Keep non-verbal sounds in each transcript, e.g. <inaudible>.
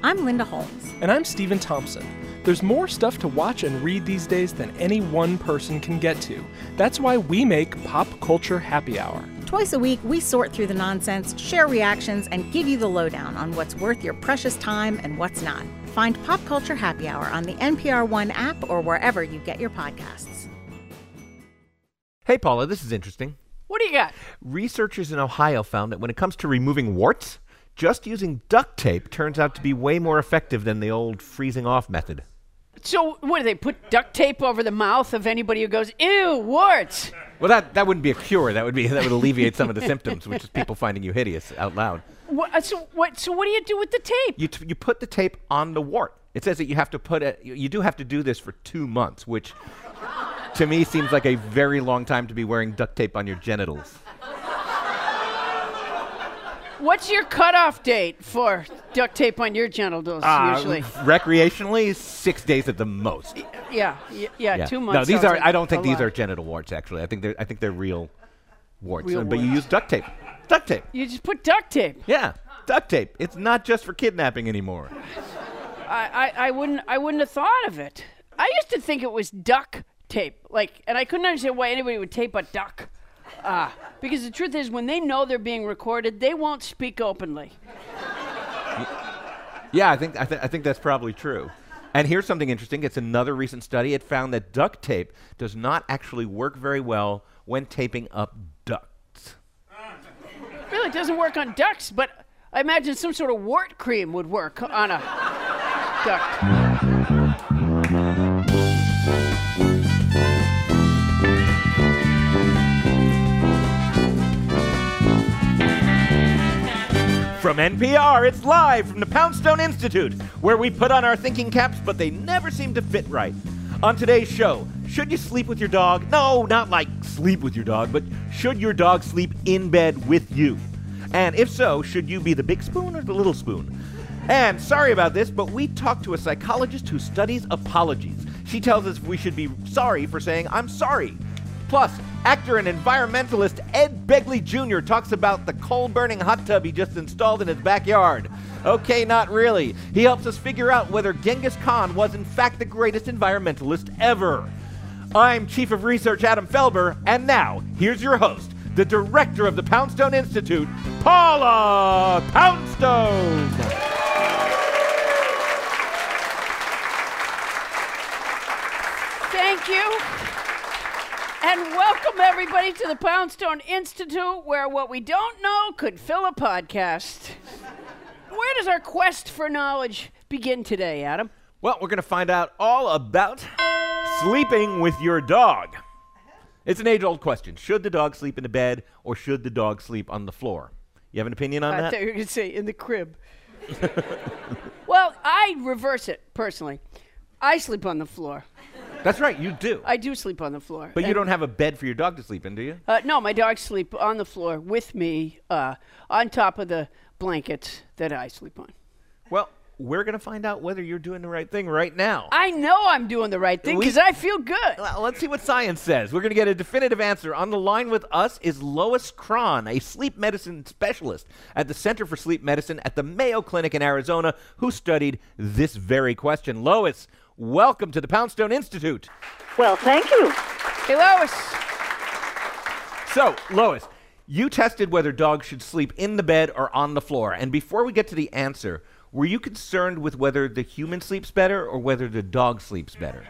I'm Linda Holmes. And I'm Stephen Thompson. There's more stuff to watch and read these days than any one person can get to. That's why we make Pop Culture Happy Hour. Twice a week, we sort through the nonsense, share reactions, and give you the lowdown on what's worth your precious time and what's not. Find Pop Culture Happy Hour on the NPR One app or wherever you get your podcasts. Hey, Paula, this is interesting. What do you got? Researchers in Ohio found that when it comes to removing warts, just using duct tape turns out to be way more effective than the old freezing off method. So, what do they put duct tape over the mouth of anybody who goes, ew, warts? Well, that, that wouldn't be a cure. That would be that would alleviate some of the symptoms, which is people finding you hideous out loud. What, uh, so, what, so, what do you do with the tape? You, t- you put the tape on the wart. It says that you have to put it, you, you do have to do this for two months, which to me seems like a very long time to be wearing duct tape on your genitals. What's your cutoff date for duct tape on your genitals, Uh, usually? recreationally, six days at the most. Yeah, y- yeah, Yeah. two months. No, these are. like I don't think these lot. are genital warts. Actually, I think they're. I think they're real warts. Real but you use duct tape. Duct tape. You just put duct tape. Yeah, duct tape. It's not just for kidnapping anymore. I, I, I wouldn't I wouldn't have thought of it. I used to think it was duck tape, like, and I couldn't understand why anybody would tape a duck. Uh, because the truth is, when they know they're being recorded, they won't speak openly. Yeah, I think. I, th- I think that's probably true. And here's something interesting. It's another recent study. It found that duct tape does not actually work very well when taping up ducts. Really, it doesn't work on ducks, but I imagine some sort of wart cream would work on a duck. From NPR, it's live from the Poundstone Institute, where we put on our thinking caps, but they never seem to fit right. On today's show, should you sleep with your dog? No, not like sleep with your dog, but should your dog sleep in bed with you? And if so, should you be the big spoon or the little spoon? And sorry about this, but we talked to a psychologist who studies apologies. She tells us we should be sorry for saying, I'm sorry. Plus, actor and environmentalist Ed Begley Jr. talks about the coal burning hot tub he just installed in his backyard. Okay, not really. He helps us figure out whether Genghis Khan was, in fact, the greatest environmentalist ever. I'm Chief of Research Adam Felber, and now, here's your host, the director of the Poundstone Institute, Paula Poundstone. Thank you. And welcome everybody to the Poundstone Institute, where what we don't know could fill a podcast. Where does our quest for knowledge begin today, Adam? Well, we're going to find out all about sleeping with your dog. It's an age old question. Should the dog sleep in the bed or should the dog sleep on the floor? You have an opinion on I that? thought you were going to say in the crib. <laughs> well, I reverse it personally. I sleep on the floor. That's right, you do. I do sleep on the floor. but you don't have a bed for your dog to sleep in, do you? Uh, no, my dogs sleep on the floor with me, uh, on top of the blankets that I sleep on. Well, we're going to find out whether you're doing the right thing right now. I know I'm doing the right thing We- because I feel good. Well, let's see what science says. We're going to get a definitive answer. On the line with us is Lois Krahn, a sleep medicine specialist at the Center for Sleep Medicine at the Mayo Clinic in Arizona, who studied this very question. Lois, welcome to the Poundstone Institute. Well, thank you. Hey, Lois. So, Lois, you tested whether dogs should sleep in the bed or on the floor. And before we get to the answer, were you concerned with whether the human sleeps better or whether the dog sleeps better?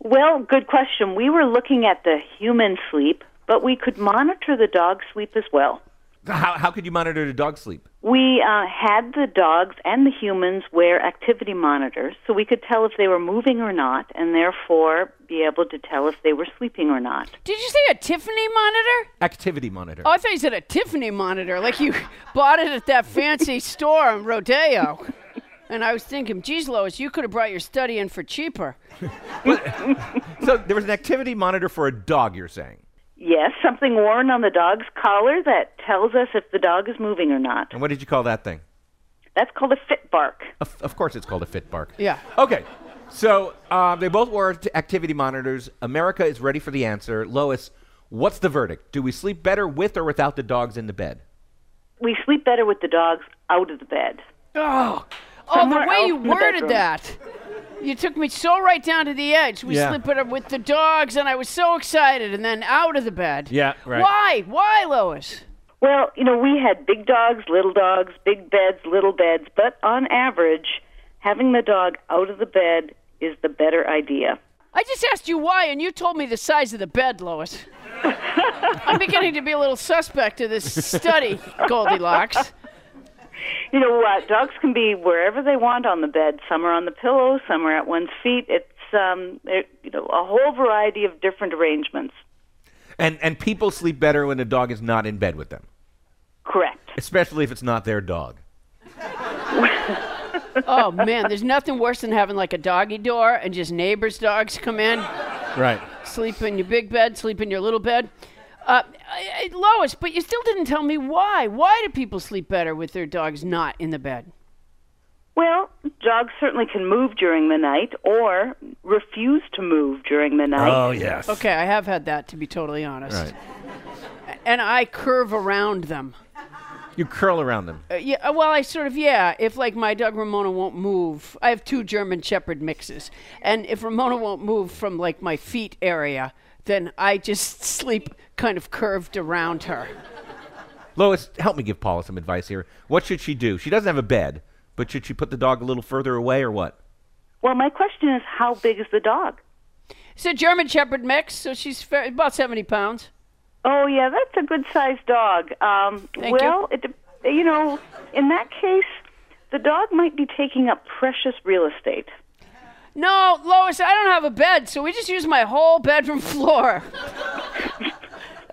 Well, good question. We were looking at the human sleep, but we could monitor the dog sleep as well. How, how could you monitor the dog sleep? We uh, had the dogs and the humans wear activity monitors so we could tell if they were moving or not, and therefore be able to tell if they were sleeping or not. Did you say a Tiffany monitor? Activity monitor. Oh, I thought you said a Tiffany monitor, like you <laughs> bought it at that fancy store in Rodeo. And I was thinking, geez, Lois, you could have brought your study in for cheaper. <laughs> So there was an activity monitor for a dog, you're saying? Yes, something worn on the dog's collar that tells us if the dog is moving or not. And what did you call that thing? That's called a FitBark. Of, of course, it's called a FitBark. Yeah. Okay. So um, they both wore t- activity monitors. America is ready for the answer. Lois, what's the verdict? Do we sleep better with or without the dogs in the bed? We sleep better with the dogs out of the bed. Oh, Oh, the way you worded that. You took me so right down to the edge. We Yeah. sleep it with the dogs, and I was so excited, and then out of the bed. Yeah, right. Why? Why, Lois? Well, you know, we had big dogs, little dogs, big beds, little beds, but on average, having the dog out of the bed is the better idea. I just asked you why, and you told me the size of the bed, Lois. <laughs> I'm beginning to be a little suspect of this study, <laughs> Goldilocks. You know what? Dogs can be wherever they want on the bed. Some are on the pillow, some are at one's feet. It's um, it- you know, a whole variety of different arrangements. And and people sleep better when a dog is not in bed with them, Correct. especially if it's not their dog. <laughs> Oh man, there's nothing worse than having like a doggy door and just neighbors' dogs come in, Right. sleep in your big bed, sleep in your little bed. Uh, I- I- Lois, but you still didn't tell me why. Why do people sleep better with their dogs not in the bed? Well, dogs certainly can move during the night or refuse to move during the night. Oh yes. Okay, I have had that to be totally honest. Right. And I curve around them. You curl around them. Uh, yeah, uh, well, I sort of yeah. If like my dog Ramona won't move, I have two German Shepherd mixes, and if Ramona won't move from like my feet area, then I just <laughs> sleep kind of curved around her. Lois, help me give Paula some advice here. What should she do? She doesn't have a bed, but should she put the dog a little further away or what? Well, my question is, how big is the dog? It's a German Shepherd mix, so she's fair, about seventy pounds. Oh, yeah, that's a good sized dog. Um, Thank you. well, it, you know, in that case, the dog might be taking up precious real estate. No, Lois, I don't have a bed, so we just use my whole bedroom <laughs> floor. <laughs>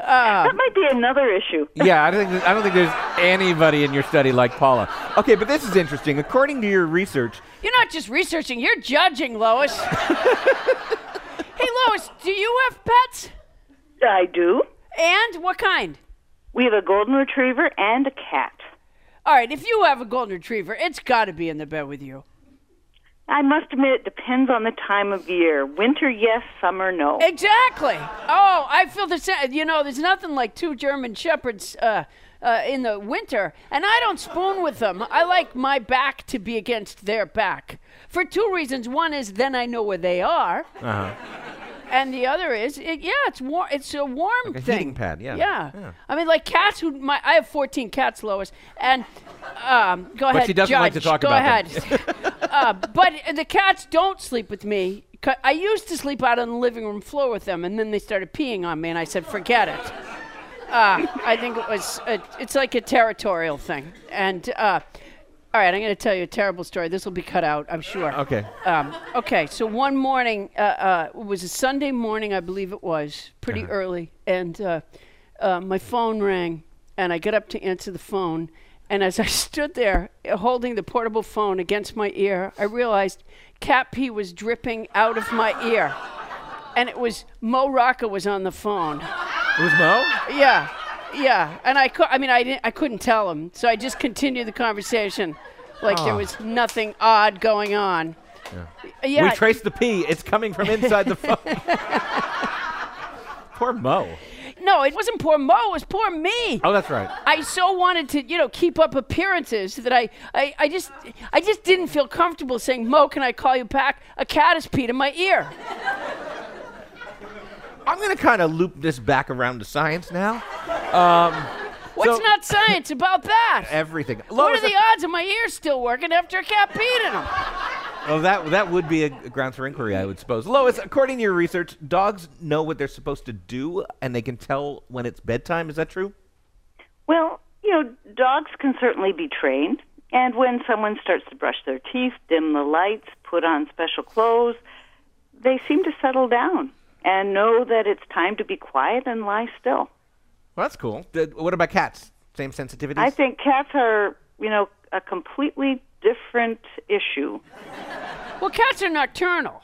Ah. that might be another issue. yeah, I don't think I don't think there's anybody in your study like Paula. Okay, but this is interesting. According to your research, You're not just researching, you're judging, Lois. <laughs> hey, Lois, do you have pets? I do. And what kind? We have a golden retriever and a cat. All right, if you have a golden retriever, it's got to be in the bed with you. I must admit, it depends on the time of year. Winter, yes. Summer, no. Exactly. Oh, I feel the same. You know, there's nothing like two German shepherds uh, uh, in the winter, and I don't spoon with them. I like my back to be against their back for two reasons. One is then I know where they are, uh-huh. And the other is, it, yeah, it's warm. It's a warm Like a thing. heating pad, yeah. yeah. Yeah. I mean, like cats who my I have 14 cats, Lois, and um, go ahead. she doesn't like to Judge. talk go about them. ahead. <laughs> uh, but the cats don't sleep with me. I used to sleep out on the living room floor with them, and then they started peeing on me, and I said, "Forget it." Uh, I think it was. A, it's like a territorial thing, and. Uh, all right, I'm going to tell you a terrible story. This will be cut out, I'm sure. Okay. Um, okay, so one morning, uh, uh, it was a Sunday morning, I believe it was, pretty early, and uh, uh, my phone rang, and I got up to answer the phone. And as <laughs> I stood there uh, holding the portable phone against my ear, I realized cat pee was dripping out of my ear. And it was Mo Rocca was on the phone. It was Mo? Yeah, yeah. And I could, I mean, I didn't, I couldn't tell him, so I just continued the conversation, like there Ah. was nothing odd going on. Yeah. We traced the pee. It's coming from inside the phone. <laughs> Poor Mo. no, it wasn't poor Mo. It was poor me. Oh, that's right. I so wanted to, you know, keep up appearances that I, I, I just, I just didn't feel comfortable saying, Mo, can I call you back? A cat has peed in my ear. I'm going to kind of loop this back around to science now. Um, What's So- not science about that? <laughs> Everything. What are the odds of my ears still working after a cat peed in them? Well, that that would be a, a grounds for inquiry, I would suppose. Lois, according to your research, dogs know what they're supposed to do, and they can tell when it's bedtime. Is that true? Well, you know, dogs can certainly be trained. And when someone starts to brush their teeth, dim the lights, put on special clothes, they seem to settle down and know that it's time to be quiet and lie still. Well, that's cool. What about cats? Same sensitivities? I think cats are, you know, a completely different issue. Well, cats are nocturnal.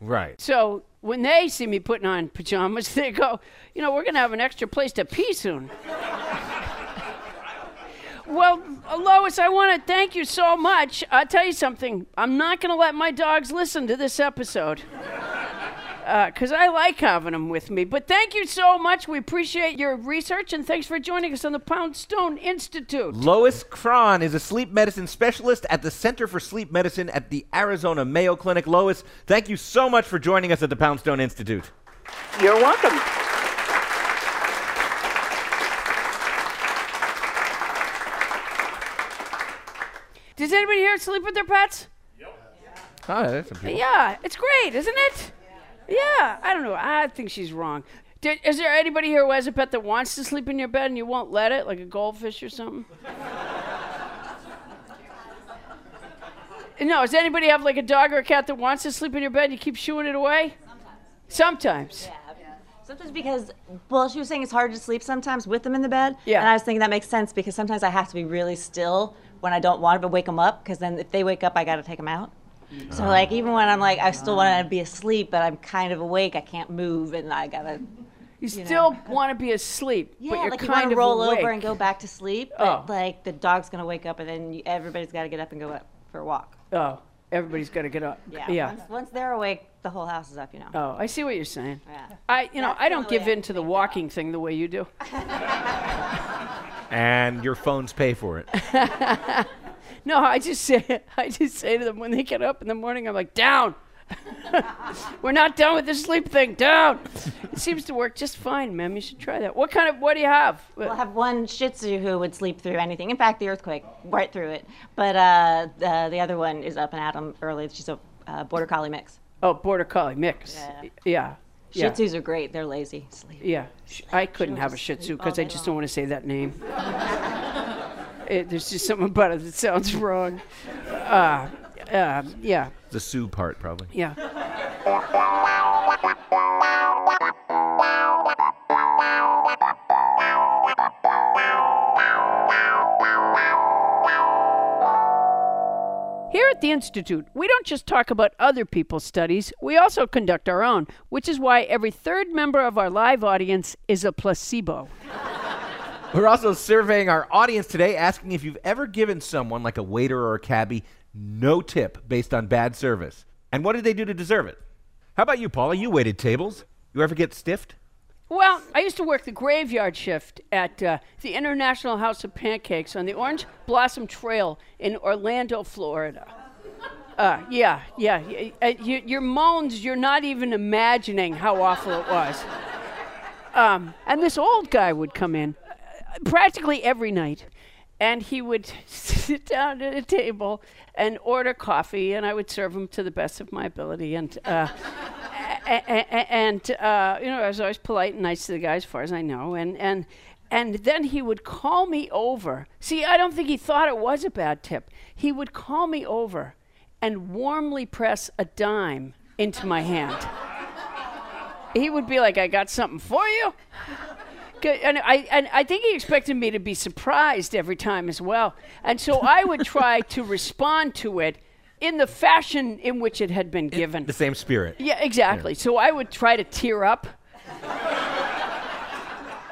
right. So when they see me putting on pajamas, <laughs> they go, you know, we're going to have an extra place to pee soon. <laughs> well, uh, Lois, I want to thank you so much. I'll tell you something. I'm not going to let my dogs listen to this episode. Uh, because I like having them with me. But thank you so much. We appreciate your research and thanks for joining us on the Poundstone Institute. Lois Krahn is a sleep medicine specialist at the Center for Sleep Medicine at the Arizona Mayo Clinic. Lois, thank you so much for joining us at the Poundstone Institute. You're welcome. Does anybody here sleep with their pets? Hi, that's some people. Yeah, it's great, isn't it? Yeah, I don't know. I think she's wrong. Did, is there anybody here who has a pet that wants to sleep in your bed and you won't let it, like a goldfish or something? no, does anybody have like a dog or a cat that wants to sleep in your bed and you keep shooing it away? Sometimes. Sometimes Yeah. Sometimes because, well, she was saying it's hard to sleep sometimes with them in the bed. Yeah. And I was thinking that makes sense because sometimes I have to be really still when I don't want to wake them up because then if they wake up, I got to take them out. So like even when I'm like I still want to be asleep, but I'm kind of awake, I can't move, and I gotta. You still want to be asleep, Yeah, but you're like you kind want to of roll awake. over and go back to sleep, but Oh. like the dog's gonna wake up, and then you, everybody's got to get up and go up for a walk. Oh, everybody's got to get up. Yeah. Yeah. Once, once they're awake, the whole house is up. You know. Oh, I see what you're saying. Yeah. I, you know, I don't give in to the walking thing the way you do. <laughs> And your phones pay for it. <laughs> No, I just say, <laughs> I just say to them when they get up in the morning, I'm like, down. <laughs> We're not done with the sleep thing. Down. It seems to work just fine, ma'am. You should try that. What kind of? What do you have? We'll have one Shih Tzu who would sleep through anything. In fact, the earthquake right through it. But uh, the, the other one is up and at 'em early. She's a uh, border collie mix. oh, border collie mix. Yeah. Yeah. Shih Yeah. Tzus are great. They're lazy. Sleep. Yeah, Sh- I couldn't She'll have a Shih Tzu because I just long. don't want to say that name. <laughs> it, there's just something about it that sounds wrong. Uh, uh, yeah, The Sue part, probably. yeah. Here at the Institute, we don't just talk about other people's studies, we also conduct our own, which is why every third member of our live audience is a placebo. We're also surveying our audience today, asking if you've ever given someone, like a waiter or a cabbie, no tip based on bad service. And what did they do to deserve it? How about you, Paula? You waited tables. You ever get stiffed? Well, I used to work the graveyard shift at uh, the International House of Pancakes on the Orange Blossom Trail in Orlando, Florida. Uh, yeah, yeah. y- uh, y- your moans, you're not even imagining how awful it was. Um, and this old guy would come in practically every night, and he would <laughs> sit down at a table and order coffee, and I would serve him to the best of my ability. And uh, and uh, you know, I was always polite and nice to the guy, as far as I know. And and and then he would call me over. See, I don't think he thought it was a bad tip. He would call me over and warmly press a dime into my hand. he would be like, "I got something for you." And I, and I think he expected me to be surprised every time as well. And so I would try <laughs> to respond to it in the fashion in which it had been given. The same spirit. Yeah, exactly. So I would try to tear up.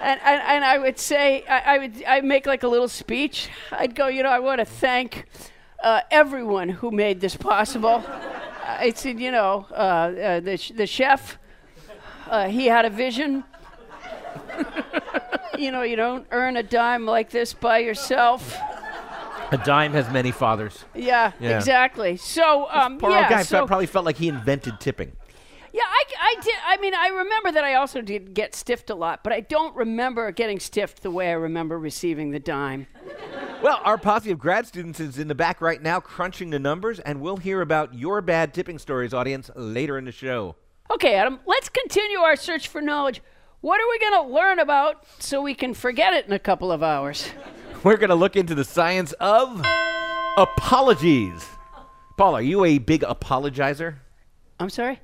and, and, and I would say, I, I would I'd make like a little speech. I'd go, you know, I want to thank uh, everyone who made this possible. I said, you know, uh, uh, the, sh- the chef, uh, he had a vision. <laughs> you know, you don't earn a dime like this by yourself. A dime has many fathers. Yeah, Yeah. exactly. So, um, Poor yeah, old guy so, probably felt like he invented tipping. Yeah, I, I did. I mean, I remember that I also did get stiffed a lot, but I don't remember getting stiffed the way I remember receiving the dime. Well, our posse of grad students is in the back right now crunching the numbers, and we'll hear about your bad tipping stories, audience, later in the show. Okay, Adam, let's continue our search for knowledge. What are we going to learn about so we can forget it in a couple of hours? <laughs> We're going to look into the science of apologies. Paul, are you a big apologizer? I'm sorry?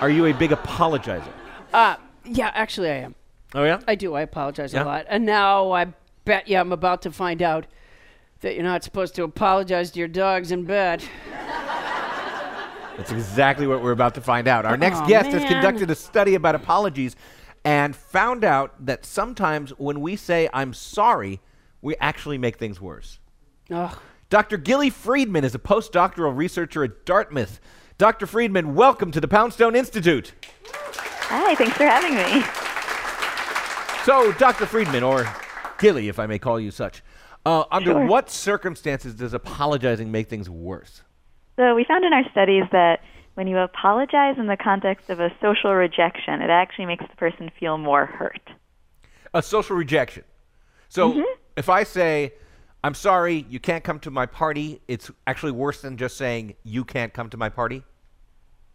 Are you a big apologizer? Uh, yeah, actually, I am. Oh, yeah? I do. I apologize Yeah? a lot. And now I bet you I'm about to find out that you're not supposed to apologize to your dogs in bed. That's exactly what we're about to find out. Our next Aw, guest has conducted a study about apologies and found out that sometimes when we say, I'm sorry, we actually make things worse. Ugh. Dr. Gili Freedman is a postdoctoral researcher at Dartmouth. Dr. Freedman, welcome to the Poundstone Institute. Hi, thanks for having me. So, Dr. Freedman, or Gili, if I may call you such, uh, under Sure. what circumstances does apologizing make things worse? So, we found in our studies that when you apologize in the context of a social rejection, it actually makes the person feel more hurt. A social rejection. So, Mm-hmm. if I say, I'm sorry, you can't come to my party, it's actually worse than just saying, you can't come to my party?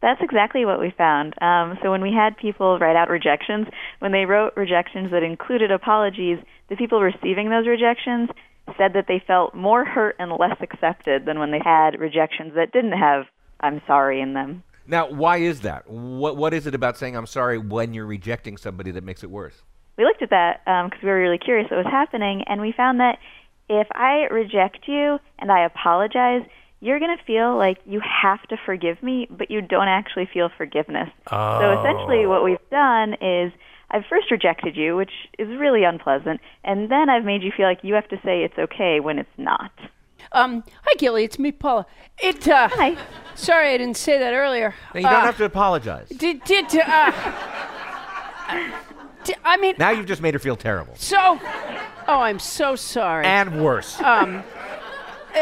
That's exactly what we found. Um, so, when we had people write out rejections, when they wrote rejections that included apologies, the people receiving those rejections said that they felt more hurt and less accepted than when they had rejections that didn't have I'm sorry in them. Now, why is that? What, what is it about saying I'm sorry when you're rejecting somebody that makes it worse? we looked at that um, because we were really curious what was happening, and we found that if I reject you and I apologize, you're going to feel like you have to forgive me, but you don't actually feel forgiveness. Oh. So essentially, what we've done is I've first rejected you, which is really unpleasant, and then I've made you feel like you have to say it's okay when it's not. Um, hi, Gili. It's me, Paula. It. Uh, Hi. Sorry, I didn't say that earlier. Now, you don't Uh, have to apologize. Did did uh, di- I mean Now you've just made her feel terrible. so? Oh, I'm so sorry. And worse. um,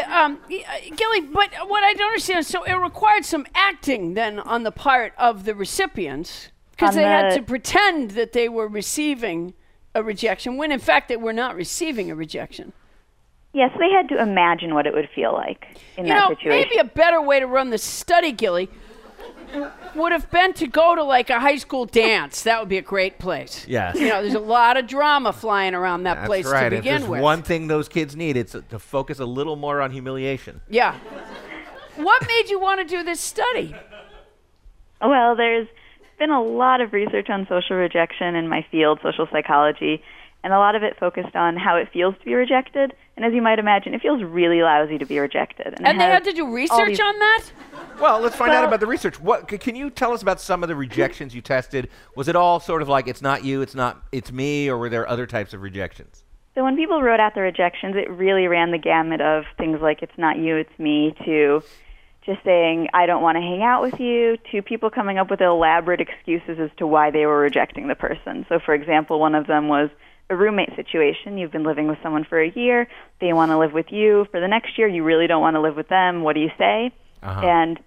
um, uh, Gili, but what I don't understand so it required some acting then on the part of the recipients because On they had to pretend that they were receiving a rejection when in fact they were not receiving a rejection. Yes, they had to imagine what it would feel like in You that know, situation. maybe a better way to run the study, Gili, would have been to go to like a high school dance. That would be a great place. Yes. You know, there's a lot of drama flying around that That's place right. to If there's with. one thing those kids need, it's to focus a little more on humiliation. Yeah. What made you want to do this study? Well, there's been a lot of research on social rejection in my field, social psychology, and a lot of it focused on how it feels to be rejected. And as you might imagine, it feels really lousy to be rejected. it And they had to do research these- on that? Well, let's find out about the research. What c- can you tell us about some of the rejections you tested? Was it all sort of like it's not you, it's not it's me, or were there other types of rejections? So when people wrote out the rejections, it really ran the gamut of things like "it's not you, it's me" to just saying "I don't want to hang out with you" to people coming up with elaborate excuses as to why they were rejecting the person. So, for example, one of them was a roommate situation. You've been living with someone for a year; they want to live with you for the next year. You really don't want to live with them. What do you say? Uh-huh. And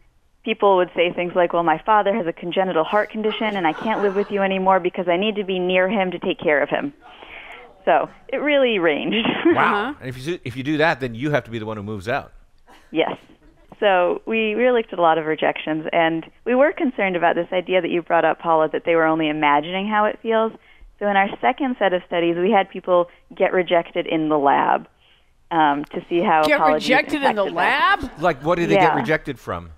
people would say things like, "Well, my father has a congenital heart condition, and I can't live with you anymore because I need to be near him to take care of him." So it really ranged. Wow. <laughs> And if you do- if you do that, then you have to be the one who moves out. yes. So we really looked at a lot of rejections, and we were concerned about this idea that you brought up, Paula, that they were only imagining how it feels. So in our second set of studies, we had people get rejected in the lab um, to see how Get apologies rejected in the impacted them. lab? Like, what did they get rejected from?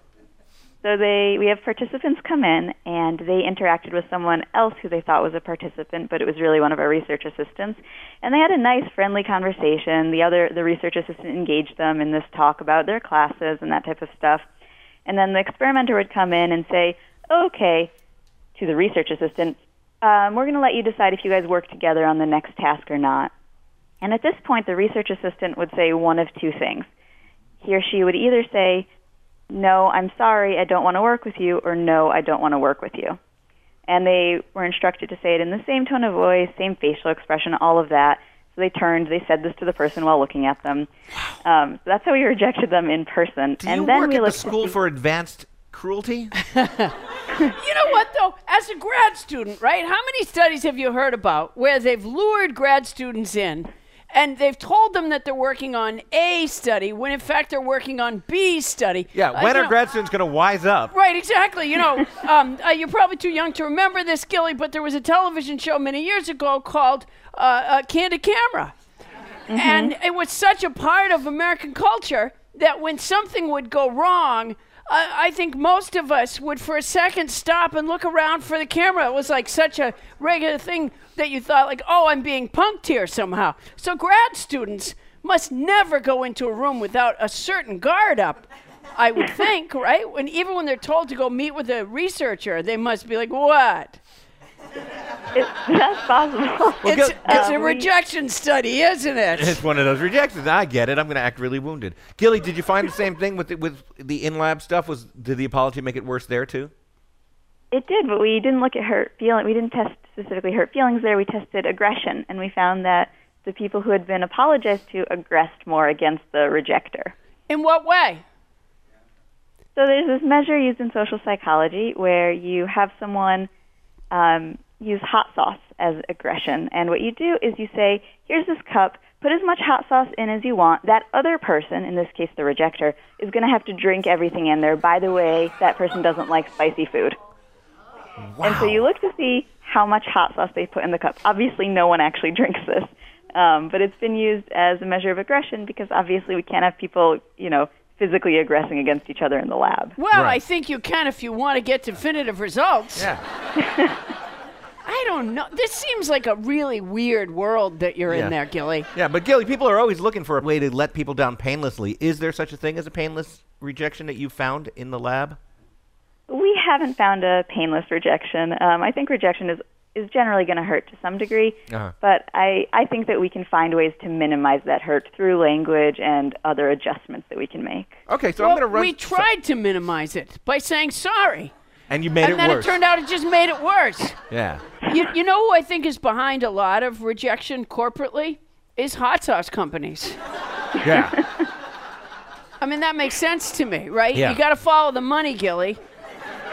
So they we have participants come in and they interacted with someone else who they thought was a participant, but it was really one of our research assistants. And they had a nice friendly conversation. The other the research assistant engaged them in this talk about their classes and that type of stuff. And then the experimenter would come in and say, "Okay," to the research assistant, um, "We're going to let you decide if you guys work together on the next task or not." And at this point, the research assistant would say one of two things. He or she would either say, no, I'm sorry, I don't want to work with you, or no, I don't want to work with you. And they were instructed to say it in the same tone of voice, same facial expression, all of that. So they turned, they said this to the person while looking at them. Um, so that's how we rejected them in person. Do and you then work we at the looked to school see- for advanced cruelty? <laughs> You know what, though? As a grad student, right? How many studies have you heard about where they've lured grad students in and they've told them that they're working on A study when in fact they're working on B study? yeah. Uh, When are know- grad students going to wise up? Right, exactly. You know, <laughs> um, uh, you're probably too young to remember this, Gili, but there was a television show many years ago called uh, uh, Candid Camera. And it was such a part of American culture that when something would go wrong, uh, I think most of us would for a second stop and look around for the camera. It was like such a regular thing that you thought, like, oh, I'm being punked here somehow. So grad students must never go into a room without a certain guard up. I would think, <laughs> right? When even when they're told to go meet with a researcher, they must be like, "What?" It, that's possible. Well, It's, Gil- it's uh, a we- rejection study, isn't it? It's one of those rejections. I get it. I'm going to act really wounded. Gili, did you find the same thing with the, with the in lab stuff? Was did the apology make it worse there too? It did, but we didn't look at hurt feeling. We didn't test specifically hurt feelings there. We tested aggression, and we found that the people who had been apologized to aggressed more against the rejector. In what way? So there's this measure used in social psychology where you have someone um, use hot sauce as aggression, and what you do is you say, "Here's this cup. Put as much hot sauce in as you want." That other person, in this case the rejector, is going to have to drink everything in there. By the way, that person doesn't like spicy food. And so you look to see how much hot sauce they put in the cup. Obviously, no one actually <laughs> drinks this, um, but it's been used as a measure of aggression because obviously we can't have people, you know, physically aggressing against each other in the lab. Well, I think you can if you want to get definitive results. Yeah. <laughs> I don't know. This seems like a really weird world that you're Yeah. in there, Gili. Yeah, but Gili, people are always looking for a way to let people down painlessly. Is there such a thing as a painless rejection that you found in the lab? We haven't found a painless rejection. Um, I think rejection is is generally going to hurt to some degree, Uh-huh. but I, I think that we can find ways to minimize that hurt through language and other adjustments that we can make. Okay, so Well, I'm going to run. we tried to minimize it by saying sorry. and you made and it worse. And then it turned out it just made it worse. yeah. you, you know who I think is behind a lot of rejection corporately? Is hot sauce companies. Yeah. <laughs> I mean, that makes sense to me, right? Yeah. You got to follow the money, Gili.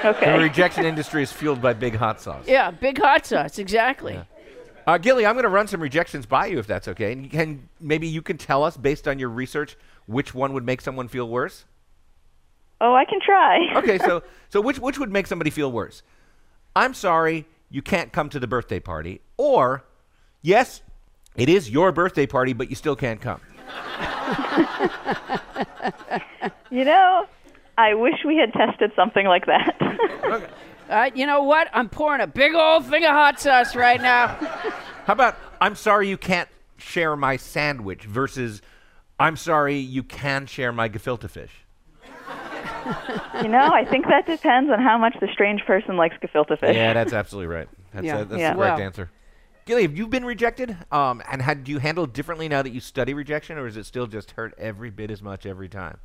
The rejection industry is fueled by big hot sauce. Yeah, big hot sauce, exactly. Uh, Gili, I'm going to run some rejections by you if that's okay. And you can maybe you can tell us based on your research which one would make someone feel worse. Oh, I can try. <laughs> Okay, so so which which would make somebody feel worse? I'm sorry, you can't come to the birthday party, or yes, it is your birthday party, but you still can't come. <laughs> You know, I wish we had tested something like that. Uh, you know what? I'm pouring a big old thing of hot sauce right now. How about I'm sorry you can't share my sandwich versus I'm sorry you can share my gefilte fish. you know, I think that depends on how much the strange person likes gefilte fish. Yeah, that's absolutely right. That's, Yeah. uh, that's Yeah. the correct Well- answer. Gili, have you been rejected? Um, and had do you handle it differently now that you study rejection, or is it still just hurt every bit as much every time?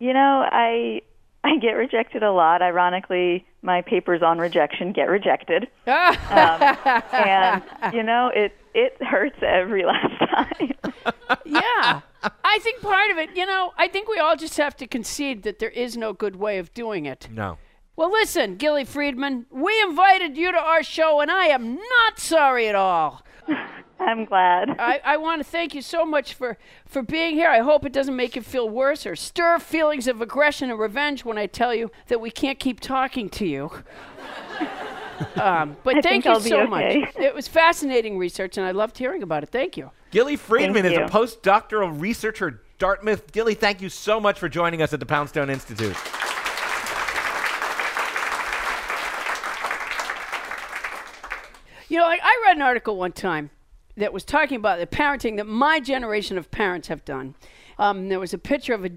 You know, I I get rejected a lot. Ironically, my papers on rejection get rejected. <laughs> Um, and you know, it it hurts every last time. <laughs> yeah. I think part of it, you know, I think we all just have to concede that there is no good way of doing it. No. Well, listen, Gili Freedman, we invited you to our show, and I am not sorry at all. <laughs> I'm glad. I, I want to thank you so much for, for being here. I hope it doesn't make you feel worse or stir feelings of aggression and revenge when I tell you that we can't keep talking to you. <laughs> Um, but I thank you I'll so okay. much. It was fascinating research, and I loved hearing about it. Thank you. Gili Freedman is you. a postdoctoral researcher at Dartmouth. Gili, thank you so much for joining us at the Poundstone Institute. You know, like I read an article one time that was talking about the parenting that my generation of parents have done. Um, there was a picture of a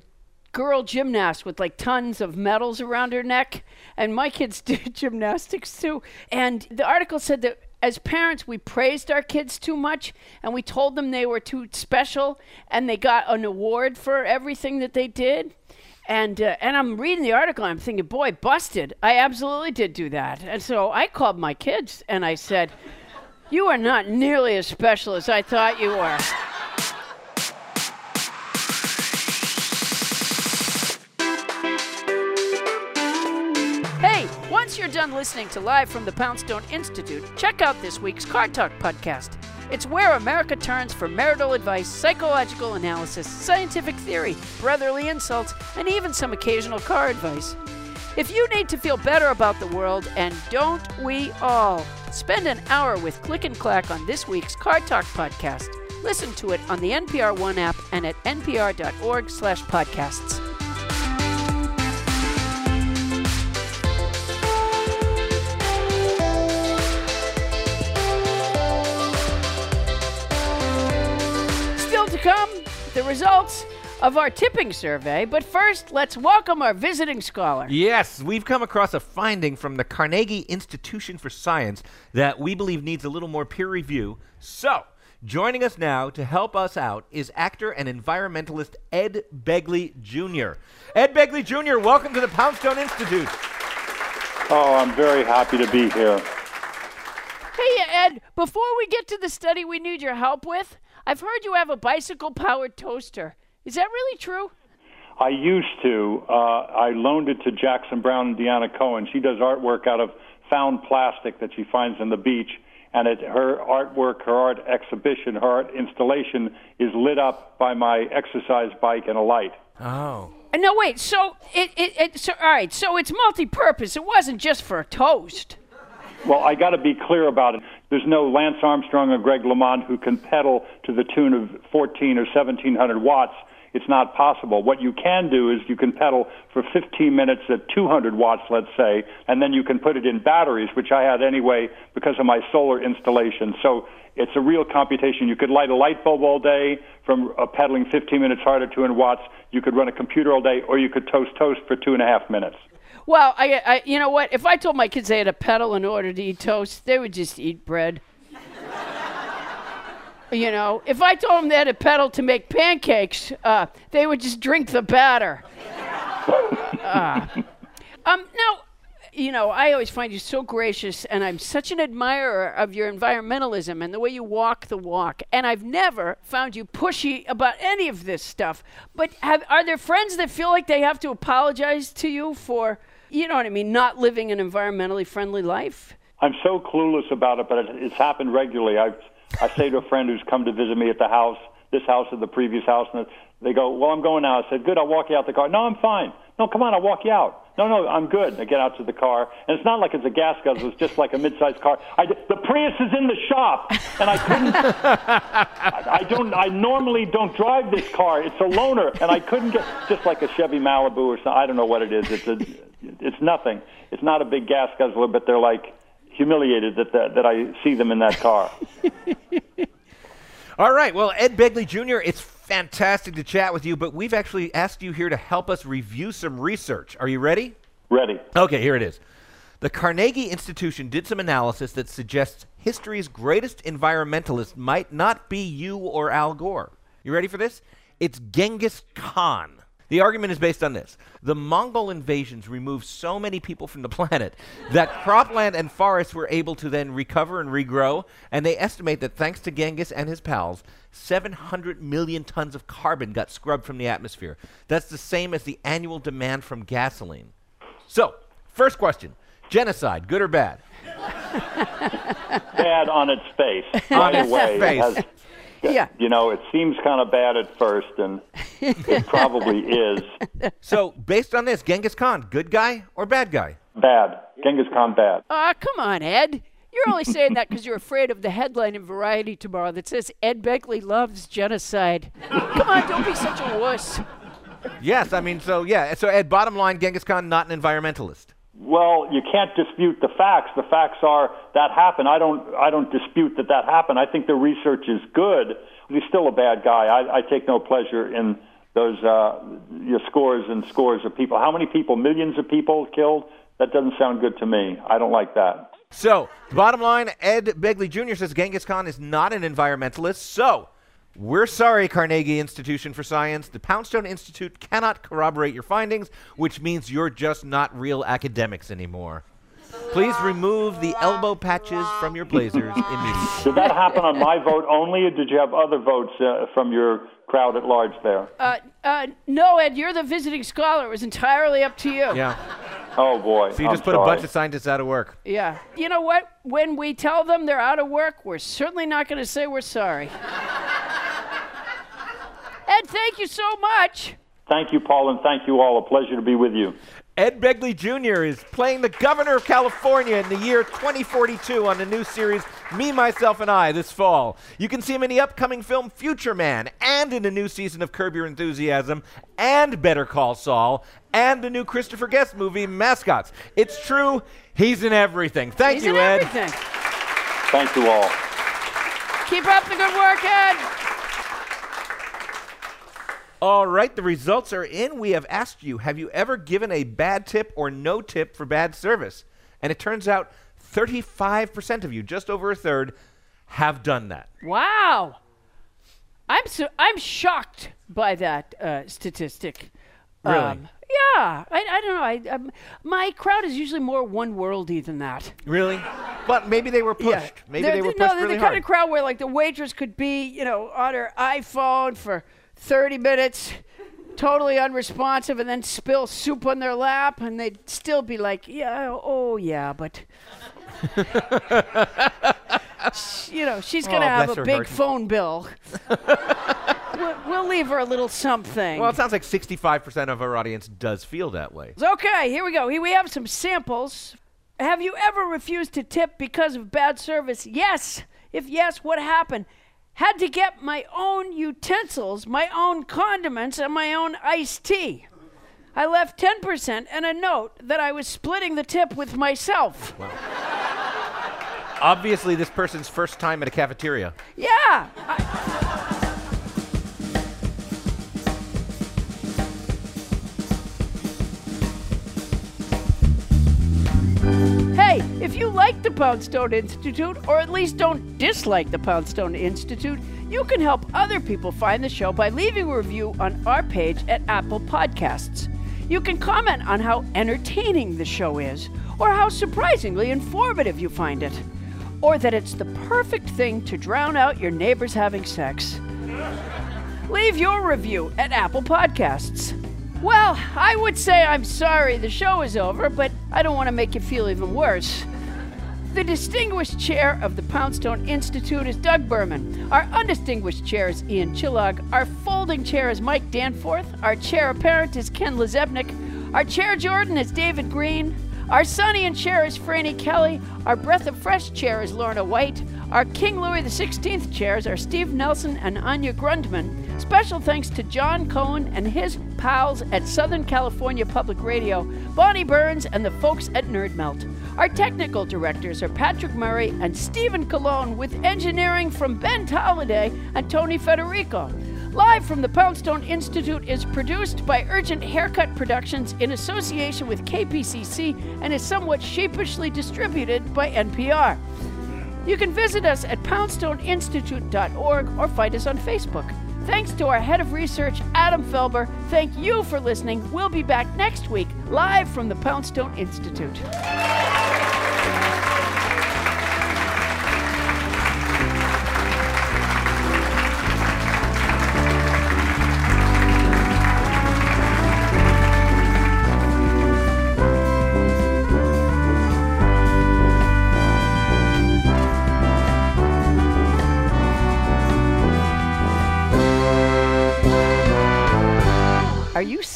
girl gymnast with like tons of medals around her neck, and my kids <laughs> did gymnastics too. And the article said that as parents, we praised our kids too much, and we told them they were too special, and they got an award for everything that they did. And uh, and I'm reading the article. And I'm thinking, boy, busted. I absolutely did do that. And so I called my kids and I said, "You are not nearly as special as I thought you were." Hey, once you're done listening to Live from the Poundstone Institute, check out this week's Car Talk podcast. It's where America turns for marital advice, psychological analysis, scientific theory, brotherly insults, and even some occasional car advice. If you need to feel better about the world, and don't we all, spend an hour with Click and Clack on this week's Car Talk podcast. Listen to it on the NPR One app and at npr.org/podcasts. Still to come, the results of our tipping survey. But first, let's welcome our visiting scholar. Yes, we've come across a finding from the Carnegie Institution for Science that we believe needs a little more peer review. So, joining us now to help us out is actor and environmentalist Ed Begley Jr. Ed Begley Jr., welcome to the Poundstone Institute. Oh, I'm very happy to be here. Hey, Ed, before we get to the study we need your help with, I've heard you have a bicycle powered toaster. Is that really true? I used to. Uh, I loaned it to Jackson Browne and Deanna Cohen. She does artwork out of found plastic that she finds on the beach. And it, her artwork, her art exhibition, her art installation is lit up by my exercise bike and a light. Oh. Uh, No, wait. So it, it, it so, all right. So it's multi-purpose. It wasn't just for a toast. Well, I got to be clear about it. There's no Lance Armstrong or Greg LeMond who can pedal to the tune of 14 or 1700 watts. It's not possible. What you can do is you can pedal for 15 minutes at 200 watts, let's say, and then you can put it in batteries, which I had anyway because of my solar installation. So it's a real computation. You could light a light bulb all day from uh, pedaling 15 minutes hard at 200 watts. You could run a computer all day, or you could toast toast for two and a half minutes. Well, I, I, you know what? If I told my kids they had to pedal in order to eat toast, they would just eat bread. You know, if I told them they had to pedal to make pancakes, uh, they would just drink the batter. <laughs> Uh, um, now, you know, I always find you so gracious, and I'm such an admirer of your environmentalism and the way you walk the walk. And I've never found you pushy about any of this stuff. But have, are there friends that feel like they have to apologize to you for, you know what I mean, not living an environmentally friendly life? I'm so clueless about it, but it, it's happened regularly. I I say to a friend who's come to visit me at the house, this house or the previous house, and they go, "Well, I'm going now." I said, "Good, I'll walk you out the car." No, I'm fine. No, come on, I'll walk you out. No, no, I'm good. I get out to the car, and it's not like it's a gas guzzler. It's just like a mid-sized car. I, the Prius is in the shop, and I couldn't. <laughs> I, I don't. I normally don't drive this car. It's a loaner, and I couldn't get just like a Chevy Malibu or something. I don't know what it is. It's a. It's nothing. It's not a big gas guzzler, but they're like humiliated that that, that I see them in that car. <laughs> All right. Well, Ed Begley Jr., it's fantastic to chat with you, but we've actually asked you here to help us review some research. Are you ready? Ready. Okay, here it is. The Carnegie Institution did some analysis that suggests history's greatest environmentalist might not be you or Al Gore. You ready for this? It's Genghis Khan. The argument is based on this. The Mongol invasions removed so many people from the <laughs> planet that cropland and forests were able to then recover and regrow, and they estimate that thanks to Genghis and his pals, 700 million tons of carbon got scrubbed from the atmosphere. That's the same as the annual demand from gasoline. So, first question genocide, good or bad? bad on its face. <laughs> On Right its away. Face. has- Yeah. You know, it seems kind of bad at first, and it probably is <laughs> So, based on this, Genghis Khan, good guy or bad guy? bad. Genghis Khan bad. Ah, come on, Ed. You're only saying that because you're afraid of the headline in Variety tomorrow that says Ed Begley loves genocide. Come on, don't be such a wuss. Yes, I mean, so yeah. So, Ed, bottom line, Genghis Khan, not an environmentalist. Well, you can't dispute the facts. The facts are that happened. I don't. I don't dispute that that happened. I think the research is good. He's still a bad guy. I, I take no pleasure in those uh, your scores and scores of people. How many people? Millions of people killed. That doesn't sound good to me. I don't like that. So, bottom line, Ed Begley Jr. says Genghis Khan is not an environmentalist. So, we're sorry, Carnegie Institution for Science. The Poundstone Institute cannot corroborate your findings, which means you're just not real academics anymore. Please remove the elbow patches from your blazers <laughs> immediately. Did that happen on my vote only, or did you have other votes uh, from your crowd at large there? Uh, uh, no, Ed, you're the visiting scholar. It was entirely up to you. Yeah. Oh boy. So you I'm just put a bunch of scientists out of work. Yeah. You know what? When we tell them they're out of work, we're certainly not going to say we're sorry. <laughs> Ed, thank you so much. Thank you, Paul, and thank you all. A pleasure to be with you. Ed Begley Jr. is playing the governor of California in the year 2042 on the new series Me, Myself, and I this fall. You can see him in the upcoming film Future Man and in the new season of Curb Your Enthusiasm and Better Call Saul and the new Christopher Guest movie Mascots. It's true, he's in everything. Thank He's you, in Ed. everything. Thank you all. Keep up the good work, Ed. All right, the results are in. We have asked you Have you ever given a bad tip or no tip for bad service? And it turns out 35% of you, just over a third, have done that. Wow. I'm so I'm shocked by that uh, statistic. Really? Um, yeah, I, I don't know. I, um, my crowd is usually more one worldy than that. Really? But maybe they were pushed. Yeah. Maybe They're- they were no, pushed they're really the kind of crowd where like the waitress could be, you know, on her iPhone for 30 minutes, totally unresponsive, and then spill soup on their lap, and they'd still be like, "Yeah, oh yeah, but." <laughs> You know, she's gonna Oh, have a big heart. phone bill. we'll, we'll leave her a little something. well, it sounds like 65% of our audience does feel that way. Okay, here we go. Here we have some samples. Have you ever refused to tip because of bad service? Yes. If yes, what happened? Had to get my own utensils, my own condiments, and my own iced tea. I left 10% and a note that I was splitting the tip with myself. Obviously, this person's first time at a cafeteria. Yeah. I- if you like the Poundstone Institute, or at least don't dislike the Poundstone Institute, you can help other people find the show by leaving a review on our page at Apple Podcasts. You can comment on how entertaining the show is, or how surprisingly informative you find it, or that it's the perfect thing to drown out your neighbors having sex. Leave your review at Apple Podcasts. Well, I would say I'm sorry the show is over, but I don't want to make you feel even worse. The distinguished chair of the Poundstone Institute is Doug Berman. Our undistinguished chair is Ian Chillag. Our folding chair is Mike Danforth. Our chair apparent is Ken Lezebnik. Our chair Jordan is David Green. Our Sonny and chair is Franny Kelly. Our Breath of Fresh chair is Lorna White. Our King Louis XVI chairs are Steve Nelson and Anya Grundmann. Special thanks to John Cohen and his pals at Southern California Public Radio, Bonnie Burns, and the folks at Nerd Melt. Our technical directors are Patrick Murray and Stephen Colon, with engineering from Ben Tolliday and Tony Federico. Live from the Poundstone Institute is produced by Urgent Haircut Productions in association with KPCC and is somewhat sheepishly distributed by NPR. You can visit us at poundstoneinstitute.org or find us on Facebook. Thanks to our head of research, Adam Felber. Thank you for listening. We'll be back next week, live from the Poundstone Institute.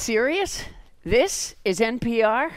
Serious? This is NPR?